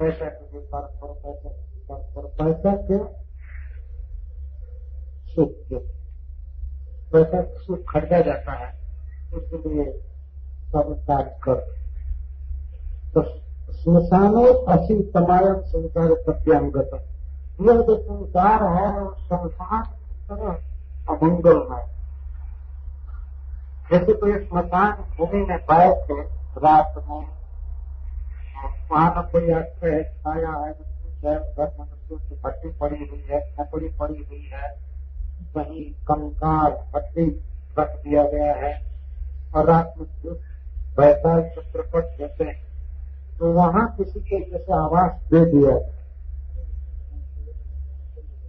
पैसा के पैसा पैसा के सुख के पैसा जाता है इसलिए सब कार्य कर तो तमायम संसार प्रत्यांगत यह जो संसार है। संसार तरह अमंगल है जैसे कोई स्मशान भूमि में बैठ रात में वहाँ पर कोई अर्थ है छाया है मनुष्य की भट्टी पड़ी हुई है खपड़ी पड़ी हुई है कहीं कंकाल भट्टी रख दिया गया है और रात में बैताल चित्रपट हैं तो वहाँ किसी के जैसे आवास दे दिया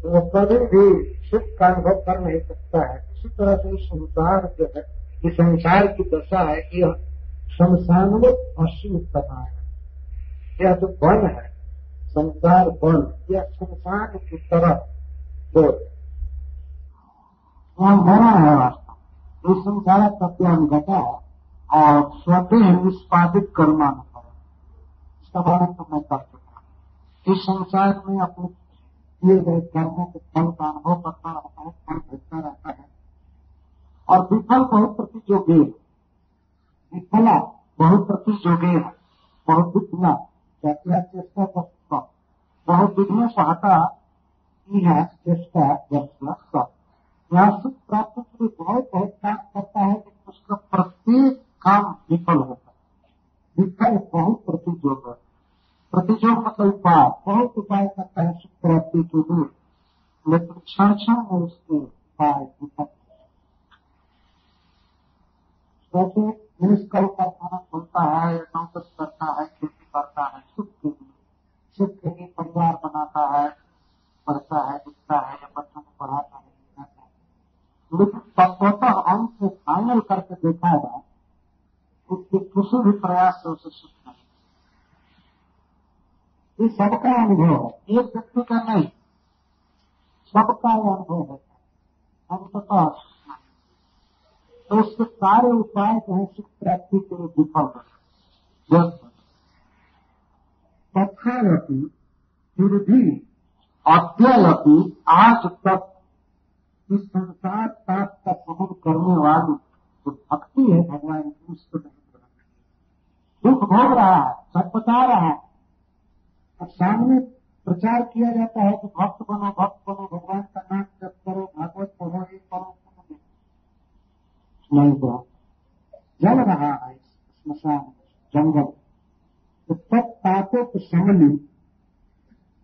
तो वो कभी भी सुख का अनुभव कर नहीं सकता है इसी तरह से संसार जो है ये संसार की दशा है कि शमशान में अश्व बना है यह जो वन है। संसार वन यह संसार की तरह। वहाँ मरा है वास्तव इस संसार तत्व घटा है और स्वतः निष्पादित करना है इसका वर्णन तो मैं कर चुका इस संसार में अपने किए गए कर्मों के फल का अनुभव करता रहता है, फल भेजता रहता है। और विफल बहुत प्रतियोगी है। विफला बहुत प्रतियोगी है। बहुत विफला चेष्टा करता बहुत विघ्न सहता यह चेष्टा यशा यहाँ सुख प्राप्त के लिए बहुत बहुत काम करता है लेकिन उसका प्रत्येक काम विफल होता है विफल बहुत प्रतियोग है प्रतिजोग मतलब उपाय बहुत उपाय करता है सुख प्राप्ति के लिए लेकिन क्षण क्षण में उसके उपाय जैसे मनुष्य का खाना खोलता है नौकरी करता है, खेती करता है। के सुख के परिवार बनाता है पढ़ता है लिखता है, या बच्चों को पढ़ाता है, लिखाता है। लेकिन तत्वतः अंत फाइनल करके देखा जाए उसके किसी भी प्रयास से उसे सुख नहीं ये सबका अनुभव है, एक व्यक्ति का नहीं, सबका अनुभव होता है अंततः तो उसके सारे उपाय जो है, सुख प्राप्ति के लिए विफल है। तथापि फिर भी अद्यपि आज तक इस संसार पाप का समन करने वाली जो भक्ति है, भगवान की, उसको नहीं दुख भोग रहा है, सब बता रहा है। अब सामने प्रचार किया जाता है कि भक्त बनो भक्त बनो, भगवान का नाम जप करो, भागवत पढ़ो, ये करो नहीं हुआ जल रहा है इस स्मशान, जंगल। तो तब पापों को समली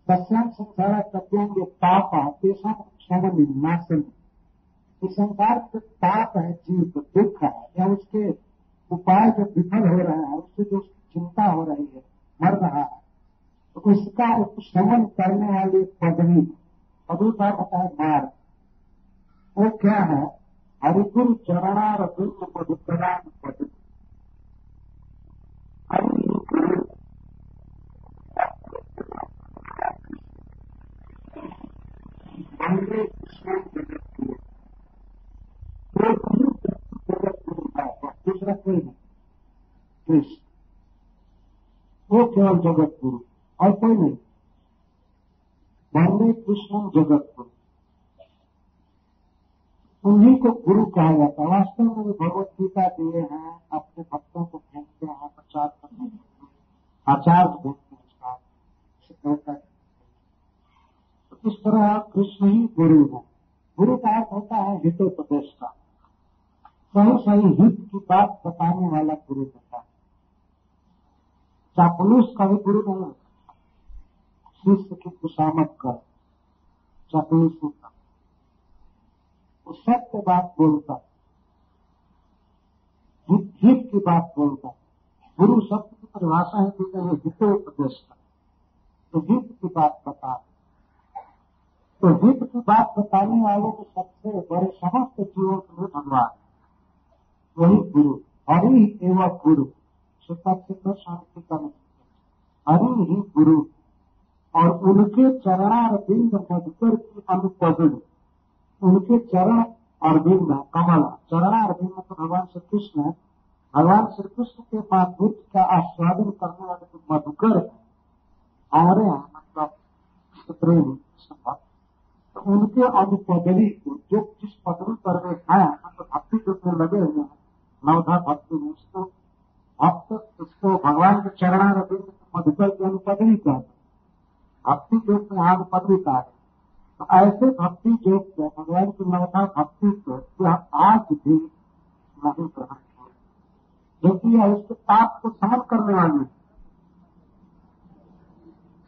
तस्याम संसार तत्वों पाप तेषा समली नाशन इस संसार के पाप है, जीव दुख है, या उसके उपाय जो विफल हो रहे हैं, उससे जो चिंता हो रही है, मर रहा है तो उसका उपशमन करने वाली पदवी पदवी का होता है मार्ग वो क्या है? हरिगुरु चरणार बिंब मधुप्रदान पदवी दूसरा कोई नहीं वो केवल जगत गुरु और कोई नहीं वंदे कृष्ण जगत गुरु उन्हीं को गुरु कहा जाता है वास्तव में वो भगवत गीता दिए हैं अपने भक्तों को भेजते हैं प्रचार करने आचार्य भेजते हैं उसका तो इस तरह आप कृष्ण ही गुरु है। गुरु का अर्थ होता है हितोपदेश का सही सही हित की बात बताने वाला गुरु होता है चापलूस का भी गुरु नहीं शिष्य की खुशामद कर। चापलूस होता। वो सत्य बात बोलता। हित हित की बात बोलता। गुरु शब्द की परिभाषा है हैं हितोपदेश का तो हित की बात बता। तो हित की बात बताने वाले के सबसे बड़े समस्त जीवों के लिए भगवान वही गुरु, हरि एवं गुरु। सुपक्षित शांति का हरि ही गुरु और उनके चरणार बिंद मधुकर की अनुपगुण उनके चरण और बिंद कमल चरणार बिंद तो भगवान श्री कृष्ण है। भगवान श्री कृष्ण के माधुर्य का आस्वादन करने वाले जो मधुकर हमारे हैं मतलब प्रेम तो उनके अनुपदवी को जो जिस पदवी पर वे हैं मतलब भक्ति में लगे हुए हैं, नवधा भक्ति में उसको भक्त, उसको भगवान के चरणा रवि मधुकर की अनुपदवी कहते भक्ति जो यहाँ अनुपदवी का है। तो ऐसे भक्ति जो भगवान की नवधा भक्ति को यह आज भी नहीं ग्रहण किया। क्योंकि यह उसके पाप को समन करने वाली है।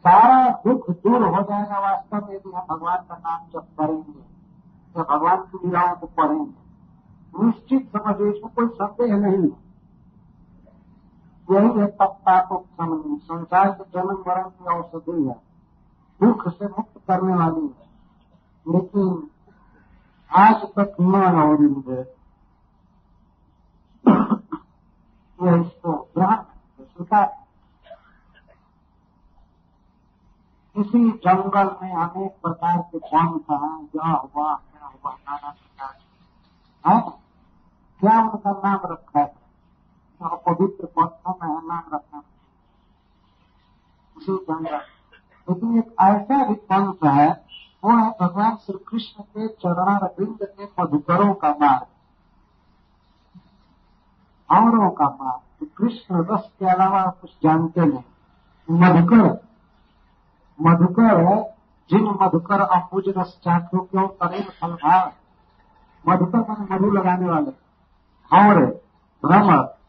सारा दुख दूर हो जाएगा वास्तव में यदि हम भगवान का नाम जब करेंगे या भगवान की लीलाओं को पढ़ेंगे, निश्चित समझिए इसमें कोई संदेह नहीं है। यही है तत्ता को समझ संसार के जन्म मरण की औषधि है। दुख से मुक्त करने वाली है। लेकिन आज तक न और यह इसको ग्रहण स्वीकार इसी जंगल में अनेक प्रकार के पंख हैं यह हुआ, क्या हुआ, नाना है? क्या उनका नाम रखा है? तो पवित्र पंथों में नाम रखना उसी जंगल लेकिन एक ऐसा भी पंथ है, वो है भगवान श्री कृष्ण के चरणारविंद के मधुकरों का मार्ग। औरों का मार्ग। कृष्ण रस के अलावा कुछ जानते नहीं। मधुकर मधुकर, जिन मधुकर रस चाखो क्यों करें फलभार मधुकर मन मधु लगाने वाले। और भ्रमर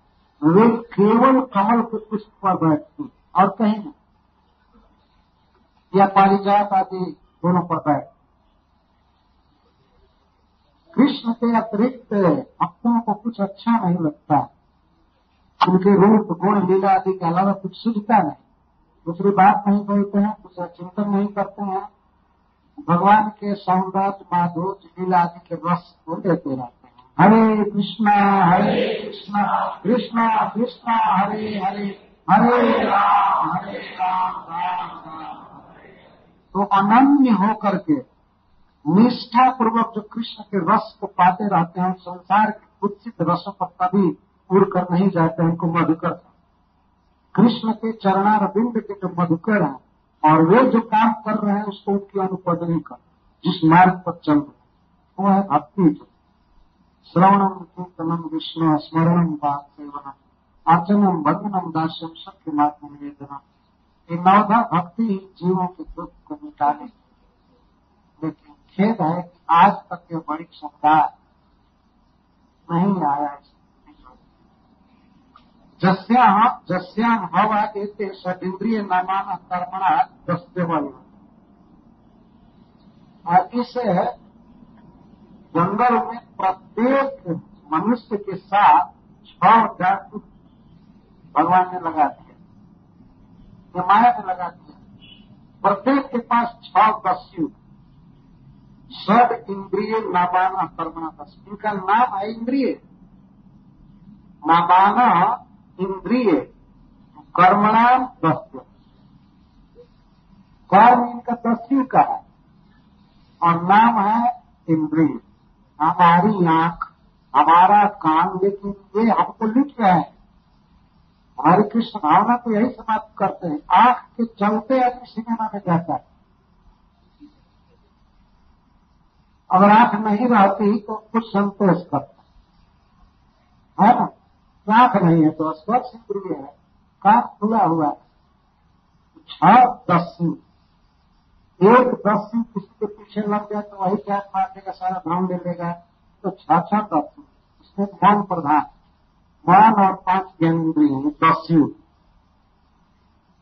वे केवल कमल के पुष्प पर बैठती और कहीं नहीं। या पारिजात आदि दोनों पर बैठ कृष्ण के अतिरिक्त भक्तों को कुछ अच्छा नहीं लगता। उनके रूप, गुण, लीला आदि के अलावा कुछ सूझता नहीं। दूसरी बात नहीं बोलते हैं, दूसरा चिंतन नहीं करते हैं। भगवान के सौंदर्य, माधुर्य, लीला आदि के रस को लेते रहते हैं। हरे कृष्णा हरे कृष्णा कृष्णा कृष्णा, हरे हरे हरे राम हरे राम राम तो अनन्य होकर के निष्ठा पूर्वक जो कृष्ण के रस को पाते रहते हैं, संसार के कुत्सित रसों पर कभी उड़ कर नहीं जाते, उनको मधुकर कृष्ण के चरणारविंद के जो मधुकर हैं, और वे जो काम कर रहे हैं, उसको उनकी अनुपदनी कर, जिस मार्ग पर चल रहे वो है भक्ति जो। श्रवणम कीर्तनम विष्णु स्मरणम बात सेवनम अर्चनम बंधनम दास्यम सत्य मात्र निवेदना ये नवधा भक्ति ही जीवों के दुख को मिटाने लेकिन खेद है कि आज तक ये बड़ी समुदाय नहीं आया इस जस्याम हवा एते सदिंद्रिय नामान कर्मणा दस्तेवल और इस जंगल में प्रत्येक मनुष्य के साथ छह जाति भगवान ने लगा दिया ये माया ने लगा दिया प्रत्येक के पास छह दस्यु। सद इंद्रिय नामाना कर्मणा दस इनका नाम है इंद्रिय। नामाना इंद्रिय कर्मणाम दस्य कर्म इनका दस्यु का है, और नाम है इंद्रिय। हमारी आँख, हमारा कान, लेकिन ये हमको लिख रहे हैं। हमारी कृष्ण भावना को यही समाप्त करते हैं। आँख के चलते आदमी सिनेमा में जाता है। अगर आँख नहीं रहती तो कुछ संतोष करता है ना? आँख नहीं है तो स्पर्श इंद्रिय है। कान खुला हुआ है। छह दस्यु। एक दस्यु किसी के पीछे लग जाए तो वही क्या मार देगा, सारा धाम ले लेगा तो छह छह दस्यु। उसमें मन प्रधान। मन और पाँच ज्ञानेन्द्रिय दस्यु।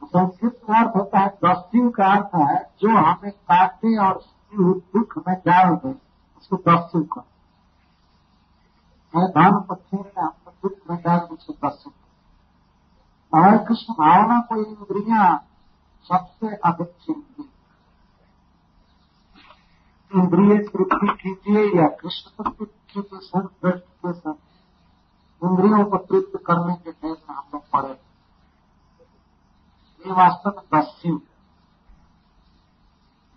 संस्कृत का अर्थ होता है, दस्यु का अर्थ है, जो हमें काटे और दुख में डाल दे, उसको दस्यु का धन पक्षी में दुख डाल उसको दर्शन हरे कृष्ण भावना को इंद्रिया सबसे अधिक चिंती इंद्रिय तृप्ति कीजिए या कृष्ण तृप्ति कीजिए संतृष्ट के संग इंद्रियों को तृप्त करने के में हम लोग पड़े ये वास्तव में दस्यु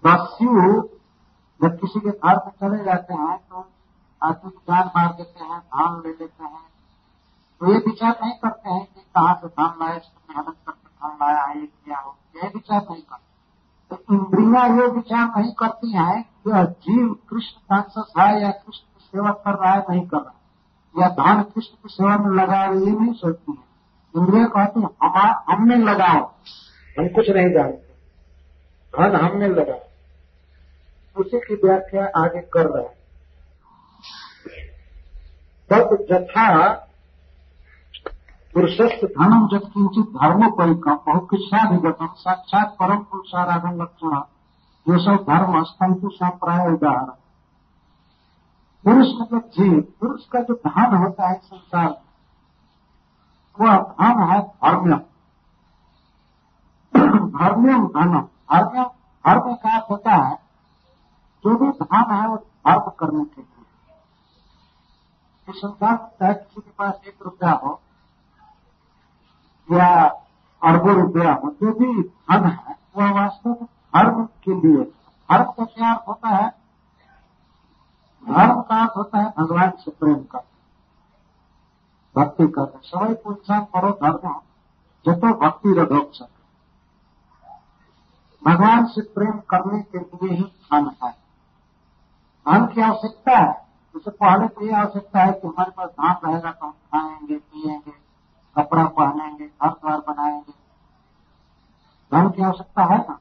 दस्यु जब किसी के घर में चले जाते हैं तो आदमी जान मार देते हैं धान ले लेते हैं तो ये विचार नहीं करते हैं कि कहाँ से धन लाए मेहनत करके धन लाया है क्या हो ये विचार नहीं करते। तो इंद्रिया ये विचार नहीं करती हैं कि जीव कृष्ण कॉन्सियस है या कृष्ण की सेवा कर रहा है, नहीं कर रहा। है या धन कृष्ण की सेवा में लगा ये नहीं सोचती है। इंद्रिया कहती है हमने लगाओ। हम कुछ नहीं जानते। धन हमने लगाओ। उसी की व्याख्या आगे कर रहे हैं। तब जथा पुरुषस्थ धनम जब किंचित धर्मोपरिकम बहुकिच्छाधिगतम साक्षात परम पुरुषाराधन लक्षण जो सब धर्म स्तंतु संप्राय उदाहरण पुरुष मतलब जीव, पुरुष का जो धन होता है संसार, वह धन है धर्म्यम धर्म्यम धनम धर्म्यम धर्म का होता है, जो भी धन है वो धर्म करने के लिए। इस संसार में किसी के पास एक रुपया हो या अरबों रुपया हो, जो भी धन है, वह वास्तव में धर्म के लिए धर्म का क्या अर्थ होता है, धर्म का अर्थ होता है भगवान से प्रेम का भक्ति करना। सवई को इंसान करो धर्म जतो भक्ति रघोक सके भगवान से प्रेम करने के लिए ही धन है। धन की आवश्यकता है। उससे पहले तो ये आवश्यकता है कि हमारे पास धान रहेगा तो हम खाएँगे, पिएँगे। कपड़ा पहनेंगे घर द्वार बनाएँगे। धन की आवश्यकता है ना?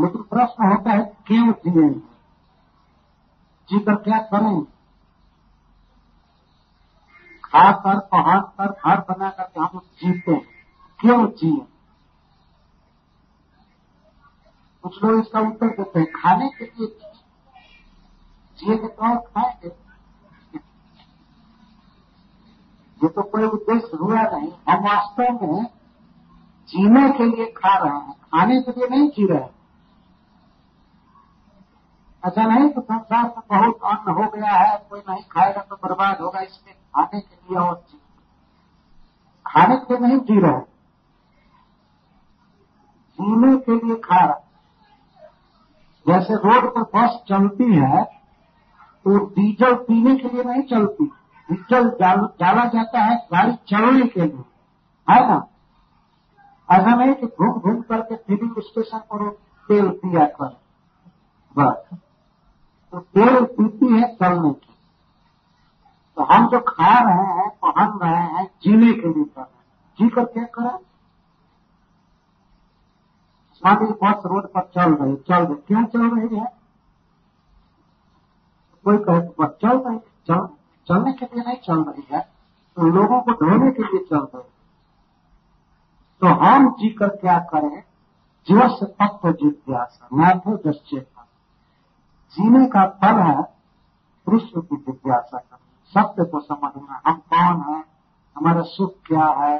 लेकिन प्रश्न होता है, क्यों जिएँगे? जीकर क्या करेंगे? खाकर पहन कर घर बना करके हम जीते हैं। क्यों जिए? कुछ लोग इसका उत्तर देते हैं, खाने के लिए जिएँगे तो और खाएँगे। ये तो कोई उद्देश्य हुआ नहीं। हम वास्तव में जीने के लिए खा रहे हैं, खाने के लिए नहीं जी रहे ऐसा नहीं तो संसार में बहुत अन्न हो गया है, कोई नहीं खाएगा तो बर्बाद होगा, इसलिए खाने के लिए और जी। खाने के लिए नहीं जी रहे जीने के लिए खा रहे जैसे रोड पर बस चलती है तो डीजल पीने के लिए नहीं चलती। डीजल डाला जाता है गाड़ी चलने के लिए। है ना? ऐसा नहीं कि घूम घूम करके फिलिंग स्टेशन पर तेल पिया कर। बस। तो तेल पीती है चलने की। तो हम जो खा रहे हैं, पहन रहे हैं, जीने के लिए कर रहे हैं। जी कर क्या करें? लीजिए बस रोड पर चल रही चल रही क्यों चल रही है? कोई कहे, बस चल रही चल। चलने के लिए नहीं चल रही है तो लोगों को ढोने के लिए चल रही है। तो हम जी कर? क्या करें जीवस तत्व जिज्ञासा नाथो दश्चेता जीने का फल है कृष्ण की जिज्ञासा करना। सत्य को समझना, हम कौन है? हमारा सुख क्या है?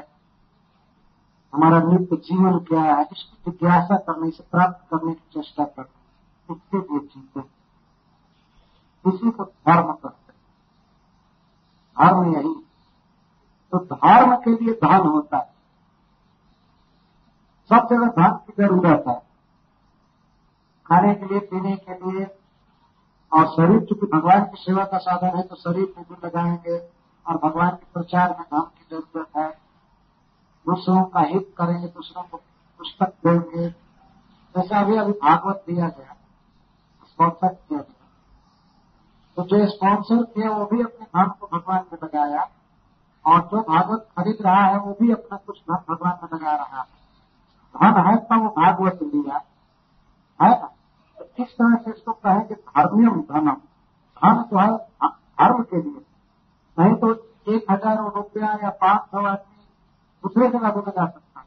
हमारा नित्य जीवन क्या है? इसकी जिज्ञासा करने से प्राप्त करने की चेष्टा करना, इसके लिए जीते। इसी को धर्म करते धर्म यही तो धर्म के लिए धन होता है। सब जगह धन की ज़रूरत है। खाने के लिए, पीने के लिए और शरीर, चूँकि भगवान की सेवा का साधन है तो शरीर में भी लगाएँगे और भगवान के प्रचार में धन की ज़रूरत है। दूसरों का हित करेंगे, दूसरों को पुस्तक देंगे। जैसे अभी अभी भागवत दिया गया। स्पॉन्सर किया गया। तो जो स्पॉन्सर थे, वो भी अपने धन को भगवान में लगाया और जो भागवत खरीद रहा है, वो भी अपना कुछ धन भगवान में लगा रहा है। धन है तो वो भागवत लिया। है तो किस तरह से इसको कहेंगे धर्मियम धनम धन जो है धर्म के लिए। नहीं तो एक हज़ार रुपया या पाँच सौ आदमी दूसरे जगह बोला लगा सकता है।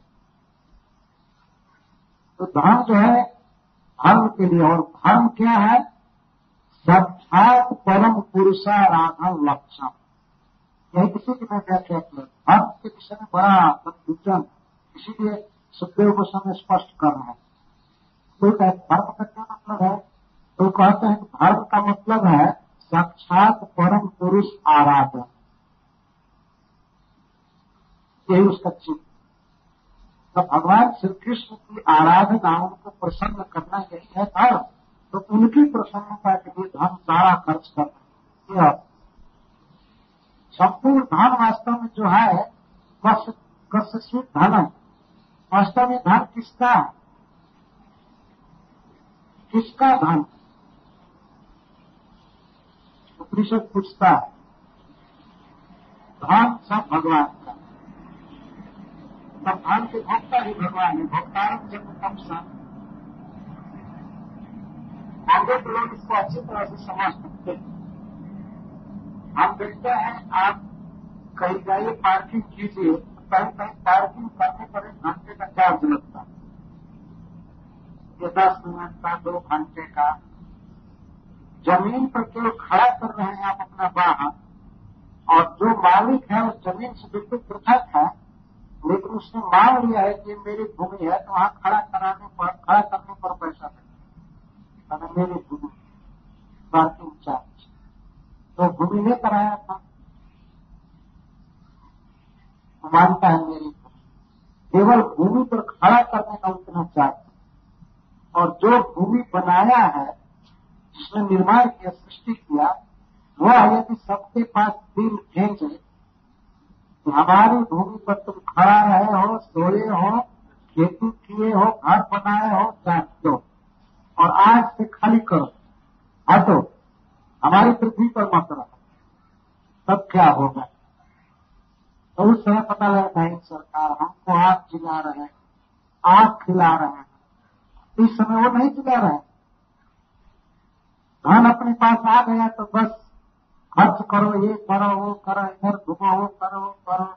तो धन जो है धर्म के लिए, और धर्म क्या है? साक्षात परम पुरुषाराधन लक्षण, यही किसी की मैं व्याख्या किया धर्म के विषय में बड़ा कंफ्यूजन इसीलिए सुखदेव को समय स्पष्ट कर रहे हैं। कोई कहे धर्म का क्या मतलब है? तो कहते हैं कि धर्म का मतलब है साक्षात परम पुरुष आराधन। यही उसका चिन्ह। तो भगवान श्री कृष्ण की आराधना उनको प्रसन्न करना यही है धर्म। तो उनकी प्रसन्नता के लिए धन सारा खर्च यह संपूर्ण धन वास्तव में जो है कस्य धन है। वास्तव में धन किसका किसका धन? उपनिषद पूछता है। धन सब भगवान का धन के भोक्ता ही भगवान है। भोक्तारम जब कम सन कांग्रेस लोग इसको अच्छी तरह से समझ सकते हैं। हम देखते हैं, आप कहीं जाइए पार्किंग कीजिए, कहीं कहीं पार्किंग करने पर एक घंटे का चार्ज लगता है। ये दस मिनट का, दो घंटे का। ज़मीन पर केवल खड़ा कर रहे हैं आप अपना वाहन, और जो मालिक है, उस ज़मीन से बिल्कुल पृथक है, लेकिन उसने मांग लिया है कि मेरी भूमि है तो वहाँ खड़ा कराने पर, खड़ा करने पर पैसा देगा मेरी भूमि पार्किंग चार्ज तो भूमि ने कराया था। मानता है मेरी केवल भूमि पर खड़ा करने का उतना चार्ज और जो भूमि बनाया है, जिसने निर्माण किया, सृष्टि किया, वह यदि सबके पास दिल भेजे कि हमारी भूमि पर तुम खड़ा रहे हो, सोए हो, खेती किए हो, घर बनाए हो जाते हो। और आज से खाली करो। हटो हमारी पृथ्वी पर मत रहो। तब क्या होगा? तो उस समय पता लगता है, सरकार, हमको आग जिला रहे हैं, आग खिला रहे हैं। इस समय वो नहीं जिला रहे धन अपने पास आ गया तो बस खर्च करो, ये करो, वो करो, इधर घुमो वो करो करो।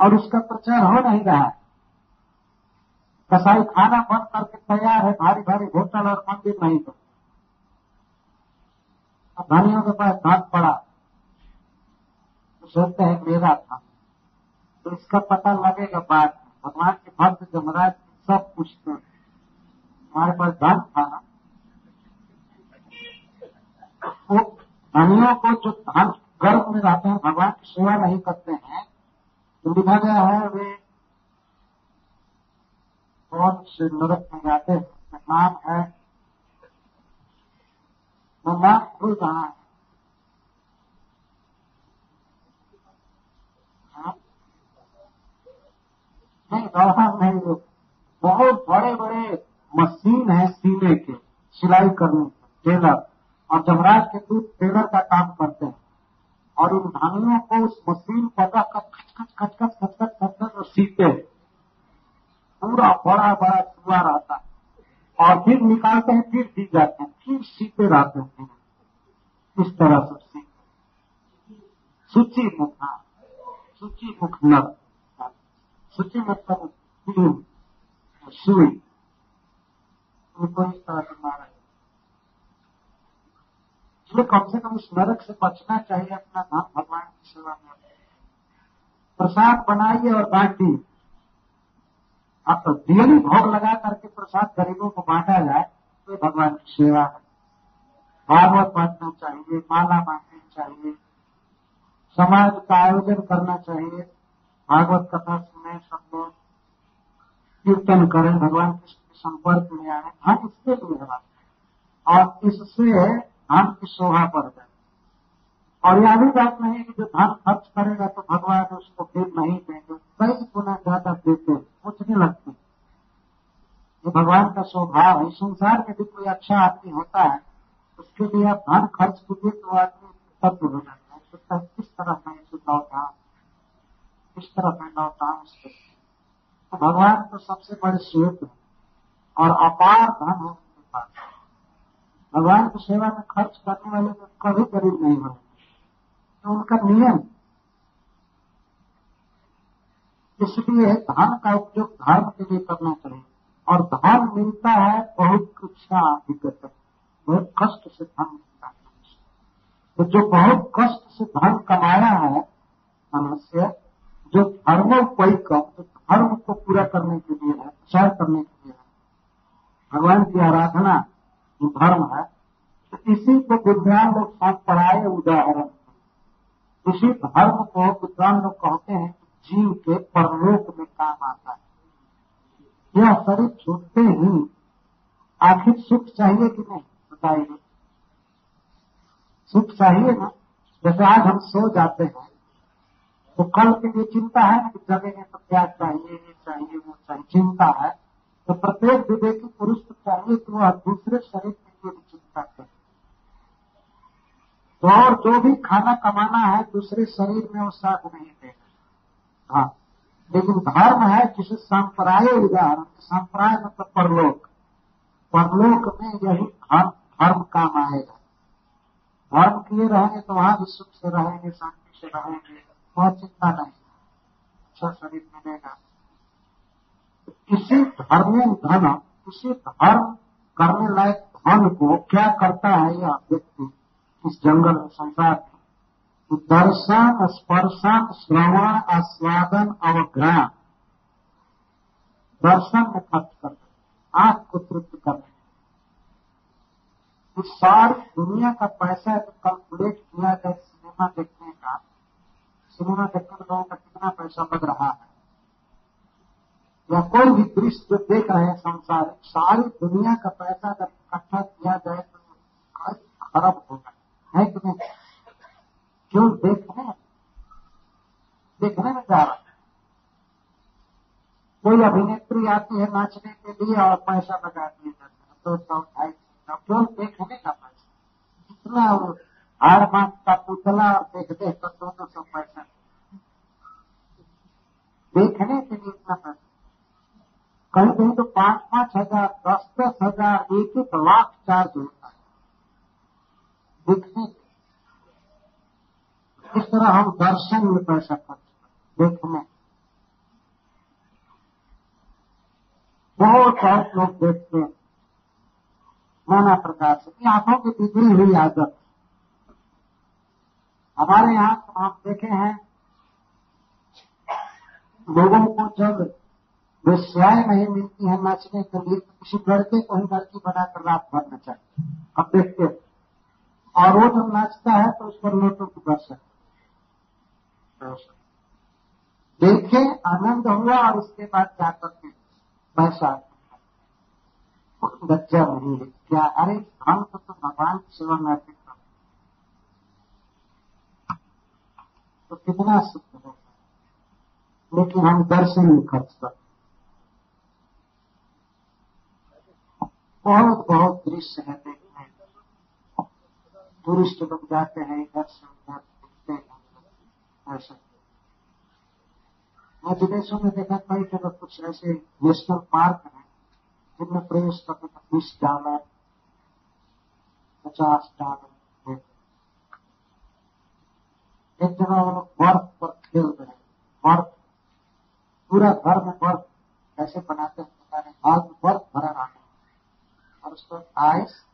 और उसका प्रचार हो नहीं रहा। है कसाई खाना बंद करके तैयार है, भारी भारी होटल और मंदिर नहीं तो। धनियों के पास धन पड़ा। तो सोचते हैं मेरा था। तो इसका पता लगेगा बाद में भगवान के भक्त, जमराज, सब पूछते हैं हमारे पास धन था ना। वो धनियों को जो धन गर्भ में रहते हैं, भगवान की सेवा नहीं करते हैं तो लिखा गया है, वे कौन से नरक में जाते हैं। है। वो नाम है। हाँ? नहीं गौहा नहीं लोग बहुत बड़े बड़े मशीन है सीने के, सिलाई करने के, टेलर। और जमराज के दूध टेलर का काम करते हैं। और उन धानियों को उस मशीन पका कर खचखच खचखच खचखच खचखच, और सीते हैं। पूरा बड़ा बड़ा चूहा रहता है। और फिर निकालते हैं, फिर दी जाते हैं। फिर सीते रहते हैं। इस तरह से सीते सूची मुख सूची मुख नर सूची मतलब सुई। उनको इस तरह से मारा इसलिए कम से कम इस नरक से बचना चाहिए, अपना नाम भगवान की सेवा में। प्रसाद बनाइए और बांटिए। अब तो दियली भोग लगा करके प्रसाद गरीबों को बांटा जाए तो भगवान की सेवा है भागवत बांटना चाहिए, माला बांटनी चाहिए, समाज का आयोजन करना चाहिए। भागवत कथा सुने सब लोग कीर्तन करें, भगवान के संपर्क में आए, हम इसके लिए है। और इससे धन की शोभा बढ़ जाए और यह भी बात नहीं कि जो धन खर्च करेगा तो भगवान उसको फिर नहीं देंगे। कई गुना ज़्यादा देते पूछने लगते। ये भगवान का स्वभाव है, संसार में भी कोई अच्छा आदमी होता है, उसके लिए आप धन खर्च कीजिए तो आदमी तत्व हो जाता है। सोचता है, किस तरह मैं इसे लौटा, किस तरह मैं लौटा उसके तो भगवान तो सबसे बड़े श्वेत है, और अपार धन है उनके पास। भगवान की सेवा में खर्च करने वाले कभी गरीब नहीं बने तो उनका नियम इसलिए धन का उपयोग धर्म के लिए करना चाहिए। और धन मिलता है बहुत इच्छा अधिकत बहुत कष्ट से धन मिलता है। तो जो बहुत कष्ट से धन कमाया है, मनुष्य, जो धर्मोपैकम जो धर्म को पूरा करने के लिए है, प्रचार करने के लिए है, भगवान की आराधना जो धर्म है तो इसी को विद्वान लोग साथ पढ़ाए, उदाहरण। इसी धर्म को विद्वान लोग कहते हैं जीव के परलोक में काम आता है। यह शरीर छूटते ही आखिर सुख चाहिए कि नहीं, बताइए। सुख चाहिए ना? जैसे आज हम सो जाते हैं तो कल के लिए चिंता है ना कि जगेंगे तो क्या चाहिए, ये चाहिए, वो चाहिए। चिंता है तो प्रत्येक विवेकी पुरुष को चाहिए कि वह दूसरे शरीर के लिए भी चिंता करे। तो और जो भी खाना कमाना है, दूसरे शरीर में वो साथ नहीं देगा। हाँ। लेकिन धर्म है किसी संप्राय उदाहरण संप्राय मतलब परलोक। परलोक में यही धर्म धर्म काम आएगा। धर्म किए रहेंगे तो वहाँ भी सुख से रहेंगे, शांति से रहेंगे बहुत चिंता नहीं। अच्छा शरीर मिलेगा। किसी धर्म धन किसी धर्म करने लायक धन को क्या करता है यह व्यक्ति इस जंगल संसार में? दर्शन स्पर्शन, श्रवण, आस्वादन, अवग्रहण। दर्शन में खर्च करते आँख को तृप्त करने इस सारी दुनिया का पैसा जो कैलकुलेट किया जाए सिनेमा देखने का। सिनेमा देखने लोगों का कितना पैसा लग रहा है। या कोई भी दृश्य जो देख रहे हैं संसार, सारी दुनिया का पैसा अगर इकट्ठा किया जाए तो खरब होगा है कि नहीं? क्यों देखने देखने में जा रहा है। कोई अभिनेत्री आती है नाचने के लिए और पैसा लगा दिए जाते हैं। दो सौ ढाई सौ क्यों देखने का पैसा। जितना वो हार मांग का पुतला देख देख कर दो दो सौ पैसा। देखने के लिए इतना पैसा। कहीं कहीं तो पाँच पाँच हज़ार, दस दस हज़ार, एक एक लाख चार्ज होता है। देखने इस तरह हम दर्शन में पैसा खर्च देखने बहुत बहुत लोग देखते हैं, नाना प्रकार से। आँखों की बिगड़ी हुई आदत। हमारे यहाँ तो आप देखे हैं, लोगों को जब वेश्याएँ नहीं मिलती है नाचने के लिए तो किसी लड़के को ही लड़की बनाकर रात भरना चाहिए अब देखते हैं। और वो जब नाचता है तो उस पर लोटों की दर्शन देखे आनंद हुआ और उसके बाद जाकर के पैसा बच्चा नहीं है। क्या? अरे हम तो, तो भगवान की सेवा में अर्पित तो कितना सुख होगा लेकिन हम दर्शन में खर्च करते बहुत बहुत दृश्य है देखने टूरिस्ट लोग जाते हैं इधर से उधर हैं ऐसा मैं विदेशों में देखा कई जगह कुछ ऐसे नेशनल पार्क हैं, जिनमें प्रवेश करने का बीस डॉलर पचास डॉलर एक जगह वो लोग बर्फ़ पर खेल रहे हैं, बर्फ़, पूरा घर में बर्फ़ कैसे बनाते हैं, पता नहीं में बर्फ़ भरा रहा है। और उसको आइस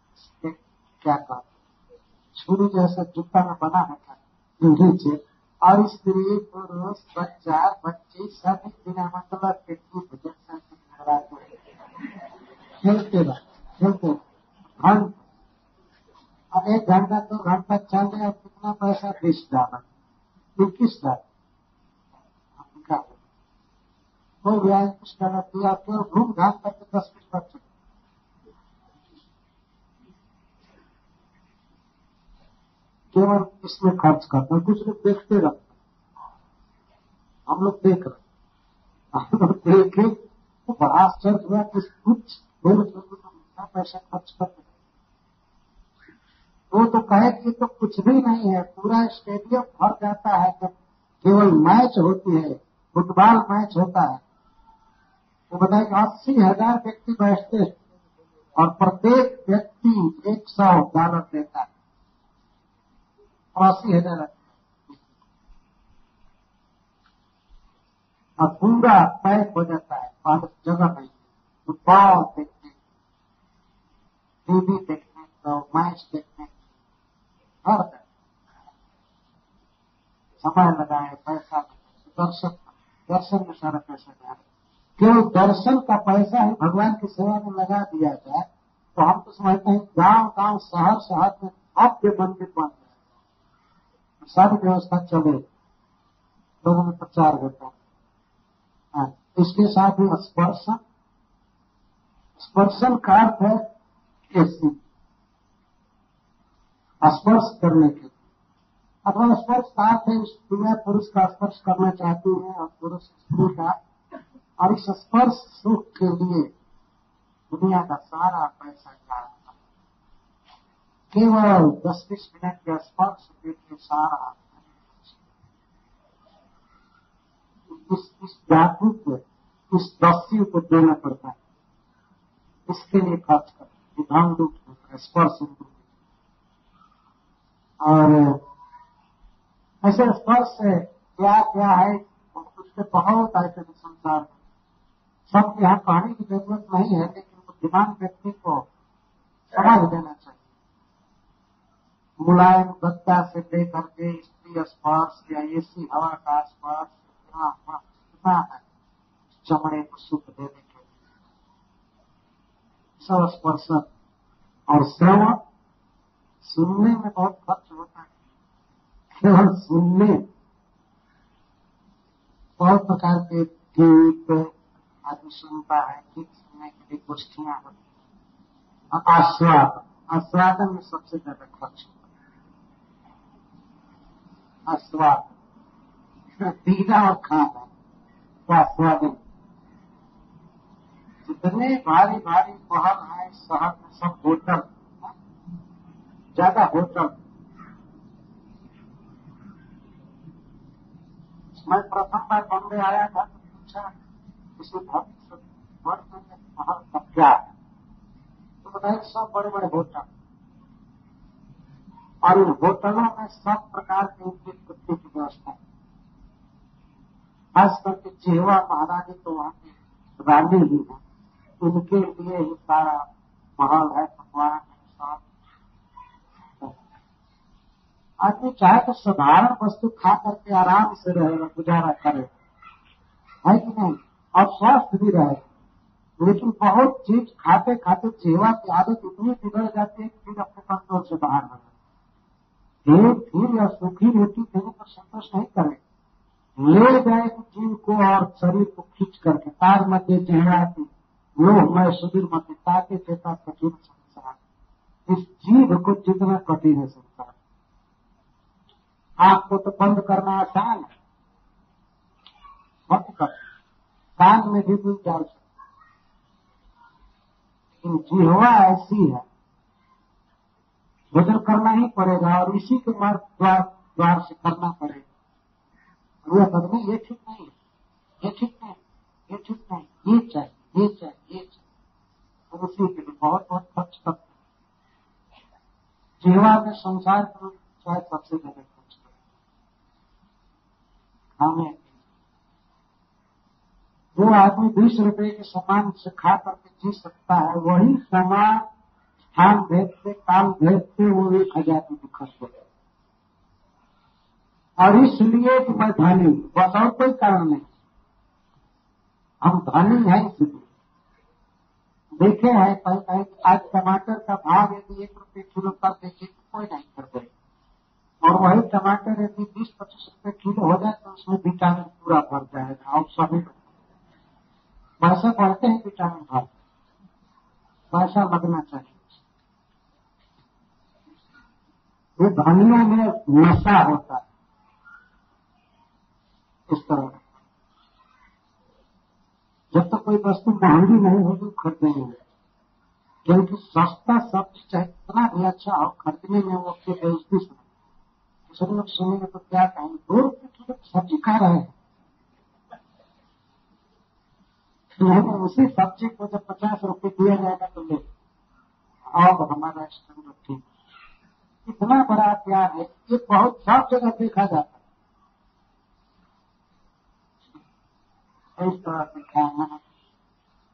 क्या कहते छुरी जैसा जूता में बना है नीचे और स्त्री पुरुष बच्चा बच्ची सभी बिना मतलब के भजन खेलते रह खेलते घंट और एक घंटा दो घंटा चल रहे और कितना पैसा बीस डॉलर इक्कीस डॉलर कोई ब्याज कुछ डॉलर दिया केवल घूम घाम करके दस बीस बच्चे केवल इसमें खर्च करते हैं। कुछ लोग देखते रहते हम लोग देख रहे हम लोग देखे तो बड़ा आश्चर्य हुआ कि कुछ लोग इतना पैसा खर्च करते वो तो कहे कि तो कुछ भी नहीं है। पूरा स्टेडियम भर जाता है। जब केवल मैच होती है, फुटबॉल मैच होता है तो बताए अस्सी हज़ार व्यक्ति बैठते हैं और प्रत्येक व्यक्ति एक सौ डॉलर देता है। हज़ार और पूरा पैक हो जाता है वहाँ जगह नहीं फुटबॉल देखने टीवी देखने को मैच देखने, हर समय लगाए, पैसा दर्शन दर्शन में सारा पैसा जा केवल दर्शन का पैसा ही भगवान की सेवा में लगा दिया जाए तो हम तो समझते हैं गाँव गाँव शहर शहर में भव्य मंदिर बन सारी व्यवस्था चले। लोगों में प्रचार होता है। हाँ, इसके साथ ही स्पर्शन स्पर्शन का अर्थ है कैसी स्पर्श करने के अथवा स्पर्श का अर्थ है स्त्रियाँ पुरुष का स्पर्श करना चाहती है और पुरुष स्त्री का। और इस स्पर्श सुख के लिए दुनिया का सारा पैसा क्या केवल दस बीस मिनट के स्पर्श के सारा इस इस जाति को इस दस्यु को देना पड़ता है। इसके लिए खर्च कर धन रूप स्पर्श और ऐसे स्पर्श क्या क्या है उसके बहुत ऐसे संसार में। सब यहाँ कहने की ज़रूरत नहीं है, लेकिन बुद्धिमान व्यक्ति को समझ देना चाहिए। मुलायम गत्ता से लेकर के स्त्री स्पर्श या ऐसी हवा का स्पर्श इतना कितना है चमड़े को सुख देने के लिए। सब स्पर्श और श्रवण सुनने में बहुत खर्च होता है। केवल सुनने। बहुत प्रकार के गीत आदमी सुनता है, गीत सुनने के लिए गोष्ठियाँ होती हैं। आस्वाद। आस्वादन में सबसे ज़्यादा खर्च होता है। आस्वाद पीना और खाना का आस्वादन जितने भारी भारी महल है, शहर में सब होटल। ज़्यादा होटल। मैं प्रथम बार बॉम्बे आया था तो पूछा किसी भक्त वर्ष में महल का क्या है? तो बताया, सब बड़े बड़े होटल और इन होटलों में सब प्रकार के उनकी तृप्ति की व्यवस्था है। खास करके जेवा महारानी तो वहाँ की रानी ही है। उनके लिए ही सारा महल है भगवान है सब आदमी चाहे तो साधारण वस्तु खा करके आराम से रहेगा गुजारा करे। है कि नहीं? और स्वस्थ भी रहे। लेकिन बहुत चीज़ खाते खाते सेवा की आदत इतनी बिगड़ जाती है कि फिर अपने कंट्रोल से बाहर हो फिर फिर या सूखी रोटी देने पर संतोष नहीं करे। ले जाए जीव को और शरीर को खींच करके तार मध्य चेहरा की लोह मैं सुधीर मत ताके चेता कठिन संसार। इस जीव को जितना कठिन है संसार। आपको तो बंद करना आसान है। बंद कर। कान में भी कोई डाल सकता लेकिन ऐसी है भोजन करना ही पड़ेगा और इसी के मार्ग द्वार से करना पड़ेगा। यह बदले ये ठीक नहीं है। ये ठीक नहीं ये ठीक नहीं ये चाहिए ये चाहिए ये चाहिए। और उसी के लिए बहुत बहुत खर्च करते जिहवा में संसार में शायद सबसे ज़्यादा खर्च करते खाने जो आदमी बीस रुपए के सामान से खा करके जी सकता है, वही सामान स्थान भेजते काल भेजते वो एक हज़ार रुपये खर्च हो और इसलिए कि मैं धनी बस और कोई कारण नहीं। हम धनी हैं इसलिए। देखे हैं कहीं कहीं आज टमाटर का भाव यदि एक रुपये किलो कर देखे तो कोई नहीं कर और वही टमाटर यदि बीस पच्चीस रुपए किलो हो जाए तो उसमें विटामिन पूरा भर जाएगा, और सभी पैसा पढ़ते हैं, विटामिन भर पैसा लगना चाहिए। ये धनियों में नशा होता है। इस तरह। जब तक कोई वस्तु महँगी नहीं होगी, खरीदने खरीदेंगे क्योंकि सस्ता सब्ज़ी चाहे कितना भी अच्छा हो, खरीदने में वो अपनी बेजती सुने दूसरे लोग सुनेंगे तो क्या कहेंगे? दो रुपये किलो सब्ज़ी खा रहे हैं। लेकिन उसी सब्ज़ी को जब पचास रुपये दिया जाएगा तो ले अब हमारा स्टैंडर्ड ठीक इतना बड़ा प्यार है ये बहुत सब जगह देखा जाता है। इस तरह से खाना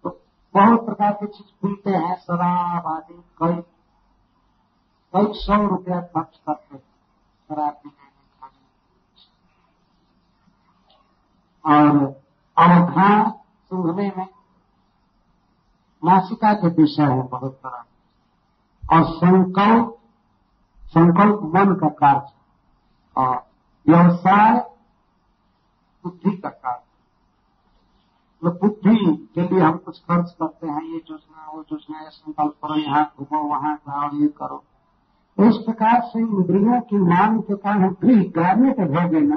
तो बहुत प्रकार की चीज़ पीते हैं, शराब आदि, कई कई सौ रुपया खर्च करते हैं, शराब पीने में और अवधान सूंघने में नासिका के विषय है बहुत तरह। और संकल्प संकल्प मन का कार्य और व्यवसाय बुद्धि का कार्य तो बुद्धि के लिए हम कुछ खर्च करते हैं, ये योजना, वो योजना, ये संकल्प करो, यहाँ घूमो, वहाँ जाओ, ये करो। तो इस प्रकार से इंद्रियों की मांग के कारण भी ग्राम्य के भोग लेना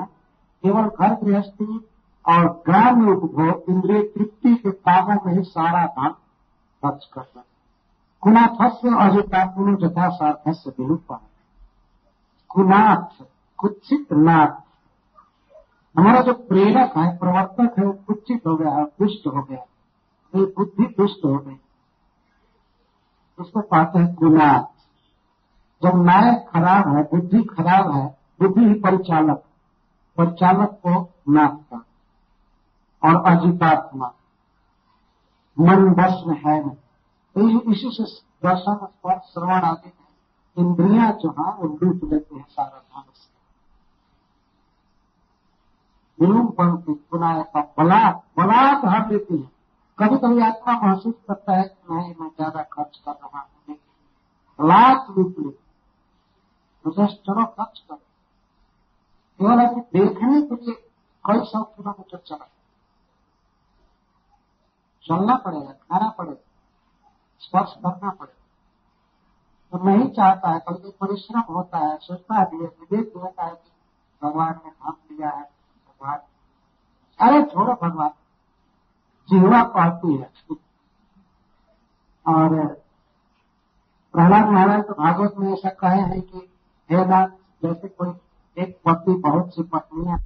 केवल घर गृहस्थी और ग्राम्य उपभोग, इंद्रिय तृप्ति के कामों में ही सारा धन खर्च करते हैं कुनाथस्य अजितात्मनो जथा सार्थस्य विलुप्त कुनाथ कुत्सित नाथ। हमारा जो प्रेरक है, प्रवर्तक है, वो कुचित हो गया, दुष्ट हो गया। बुद्धि दुष्ट हो गई। उसको पाते हैं कुनाथ। जब नायक खराब है, बुद्धि खराब है, बुद्धि ही परिचालक परिचालक को नाथता और अजितात्मा। मन बस में है नहीं। तो इसी से दर्शन, स्पर्श, श्रवण आदि इंद्रिया जो है, वो लूट लेते हैं सारा धन से विलुम पंक्ति पुनः बलात् बलात् हर देती है। कभी कभी आत्मा महसूस करता है कि नहीं, मैं ज़्यादा खर्च कर रहा हूँ लेकिन लाख रुपये मुझे चलो खर्च कर केवल कि देखने के लिए कई सौ किलोमीटर चला। चलना पड़ेगा, खाना पड़ेगा, स्पर्श करना पड़ेगा। तो नहीं चाहता है कभी परिश्रम होता है, सोचता भी है विवेक होता है कि भगवान ने धन दिया है, भगवान। अरे छोड़ो भगवान, जीवा पाती है। और प्रहलाद महाराज तो भागवत में ऐसा कहे हैं कि, हे नाथ, जैसे कोई एक पति, बहुत सी पत्नियाँ